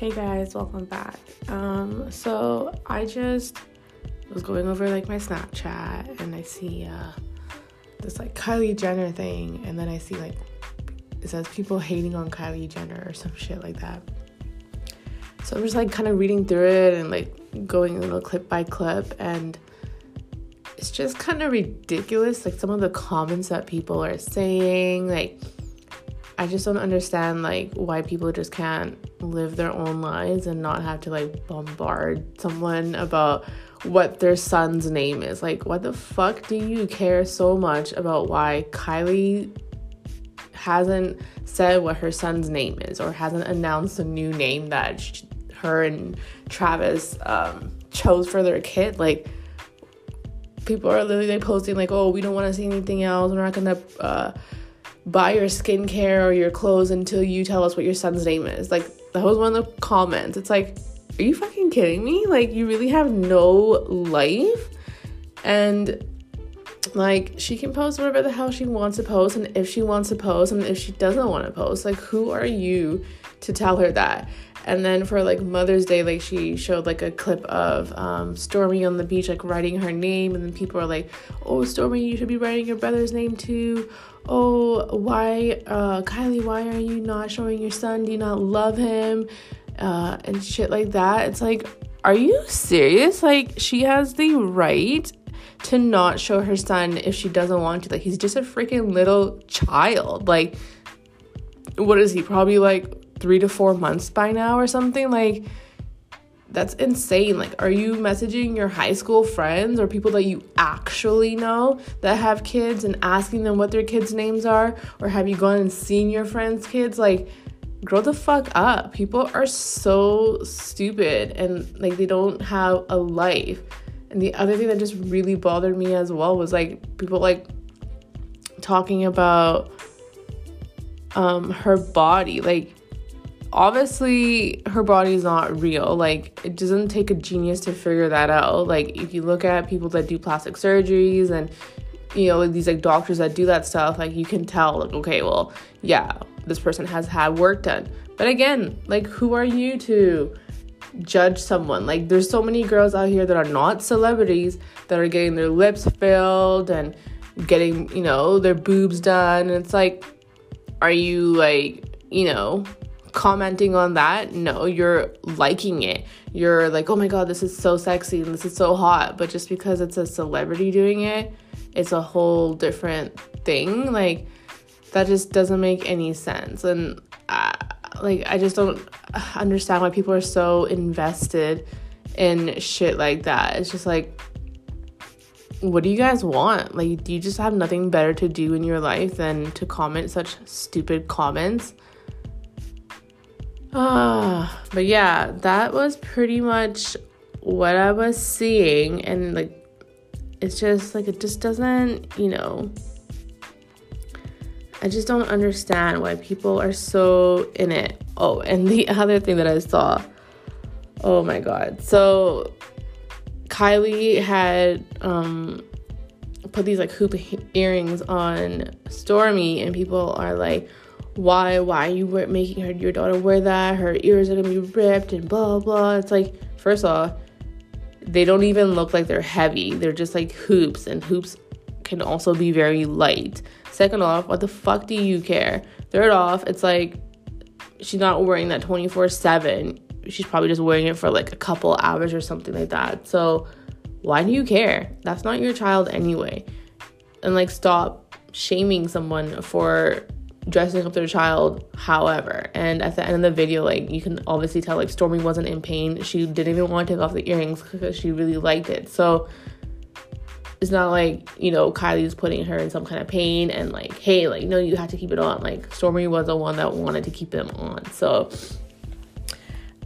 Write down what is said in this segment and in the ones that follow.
Hey guys, welcome back. Um, so I just was going over like my Snapchat and I see uh this like Kylie Jenner thing, and then I see like it says people hating on Kylie Jenner or some shit like that. So I'm just like kind of reading through it and like going a little clip by clip, and it's just kind of ridiculous. Like some of the comments that people are saying, like I just don't understand like why people just can't live their own lives and not have to like bombard someone about what their son's name is. Like what the fuck do you care so much about why Kylie hasn't said what her son's name is or hasn't announced a new name that she, her and Travis um, chose for their kid? Like people are literally posting like, "Oh, we don't want to see anything else. We're not gonna." Uh, buy your skincare or your clothes until you tell us what your son's name is. Like, that was one of the comments. It's like, are you fucking kidding me? Like, you really have no life? And like, she can post whatever the hell she wants to post, and if she wants to post, and if she doesn't want to post, like, who are you to tell her that? And then for like Mother's Day, like she showed like a clip of um, Stormi on the beach, like writing her name, and then people are like, "Oh, Stormi, you should be writing your brother's name too." oh, why, uh, Kylie, why are you not showing your son? Do you not love him? Uh, and shit like that. It's like, are you serious? Like, she has the right to not show her son if she doesn't want to. Like, he's just a freaking little child. Like, what is he? Probably like three to four months by now or something. Like, that's insane. Like, are you messaging your high school friends or people that you actually know that have kids and asking them what their kids' names are? Or have you gone and seen your friends' kids? Like, grow the fuck up. People are so stupid and like they don't have a life. And the other thing that just really bothered me as well was like people like talking about um her body. Like obviously her body's not real. Like it doesn't take a genius to figure that out. Like if you look at people that do plastic surgeries and you know these like doctors that do that stuff, like you can tell like okay, well, yeah, this person has had work done. But again, like who are you to judge someone? Like there's so many girls out here that are not celebrities that are getting their lips filled and getting, you know, their boobs done and it's like are you like, you know, commenting on that. No, you're liking it. You're like, oh my god, this is so sexy and this is so hot. But just because it's a celebrity doing it, it's a whole different thing. Like, that just doesn't make any sense. And uh, like, I just don't understand why people are so invested in shit like that. It's just like, what do you guys want? Like, do you just have nothing better to do in your life than to comment such stupid comments? Ah, but yeah, that was pretty much what I was seeing, and like, it's just like it just doesn't, you know. I just don't understand why people are so in it. Oh, and the other thing that I saw, oh my god. So Kylie had um put these like hoop earrings on Stormi, and people are like, why why you weren't making her your daughter wear that her ears are gonna be ripped and blah blah it's like first off they don't even look like they're heavy. They're just like hoops and hoops can also be very light. Second off what the fuck do you care? Third off it's like she's not wearing that 24 7 she's probably just wearing it for like a couple hours or something like that. So why do you care? That's not your child anyway. And like stop shaming someone for dressing up their child however. And at the end of the video like you can obviously tell like Stormi wasn't in pain. She didn't even want to take off the earrings because she really liked it. So it's not like you know kylie's putting her in some kind of pain and like hey like no you have to keep it on. Like Stormi was the one that wanted to keep them on. So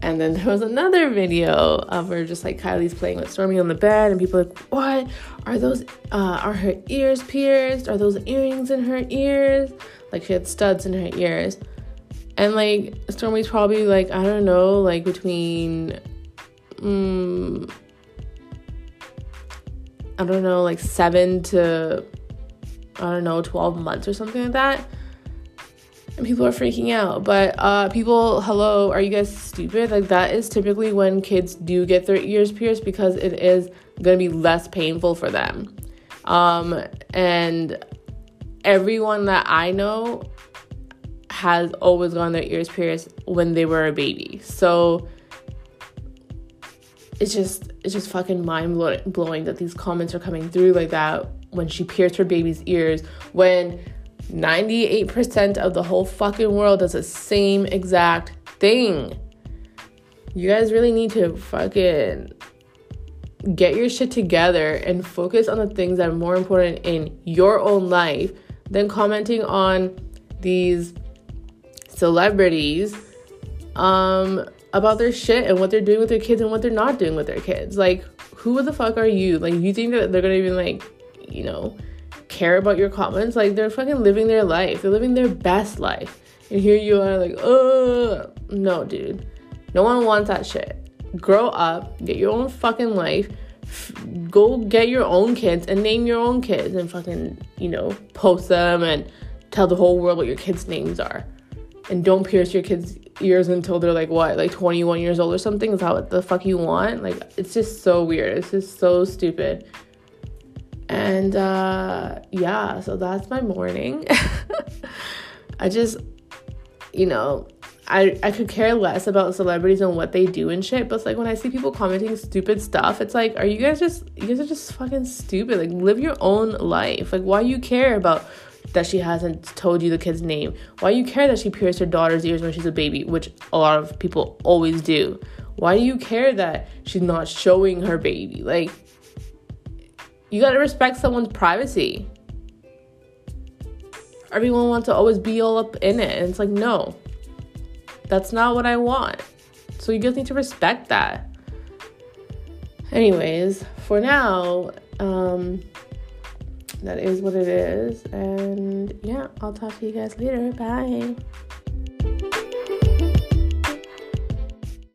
and then there was another video of her just like Kylie's playing with Stormi on the bed, and people like, "What are those? Uh, are her ears pierced? Are those earrings in her ears?" Like she had studs in her ears. And like Stormi's probably like, I don't know, like between um, I don't know, like seven to I don't know, 12 months or something like that. And people are freaking out. But uh, people, hello, are you guys stupid? Like that is typically when kids do get their ears pierced because it is gonna be less painful for them. Um, and everyone that I know has always gotten their ears pierced when they were a baby. So it's just it's just fucking mind blowing that these comments are coming through like that when she pierced her baby's ears when 98% of the whole fucking world does the same exact thing. You guys really need to fucking get your shit together and focus on the things that are more important in your own life than commenting on these celebrities um about their shit and what they're doing with their kids and what they're not doing with their kids. Like, who the fuck are you? Like, you think that they're gonna even like, you know, care about your comments? Like, they're fucking living their life. They're living their best life. And here you are, like, oh, no, dude. No one wants that shit. Grow up, get your own fucking life. F- go get your own kids and name your own kids and fucking, you know, post them and tell the whole world what your kids' names are. And don't pierce your kids' ears until they're like what, like 21 years old or something? Is that what the fuck you want? Like, it's just so weird. It's just so stupid. And uh, yeah, so that's my morning. I just, you know, I, I could care less about celebrities and what they do and shit, but it's like when I see people commenting stupid stuff, it's like, are you guys just, you guys are just fucking stupid. Like, live your own life. Like, why you care about that she hasn't told you the kid's name? Why you care that she pierced her daughter's ears when she's a baby, which a lot of people always do? Why do you care that she's not showing her baby? Like, you gotta respect someone's privacy. Everyone wants to always be all up in it. And it's like, no, that's not what I want. So you just need to respect that. Anyways, for now, um, that is what it is. And yeah, I'll talk to you guys later. Bye.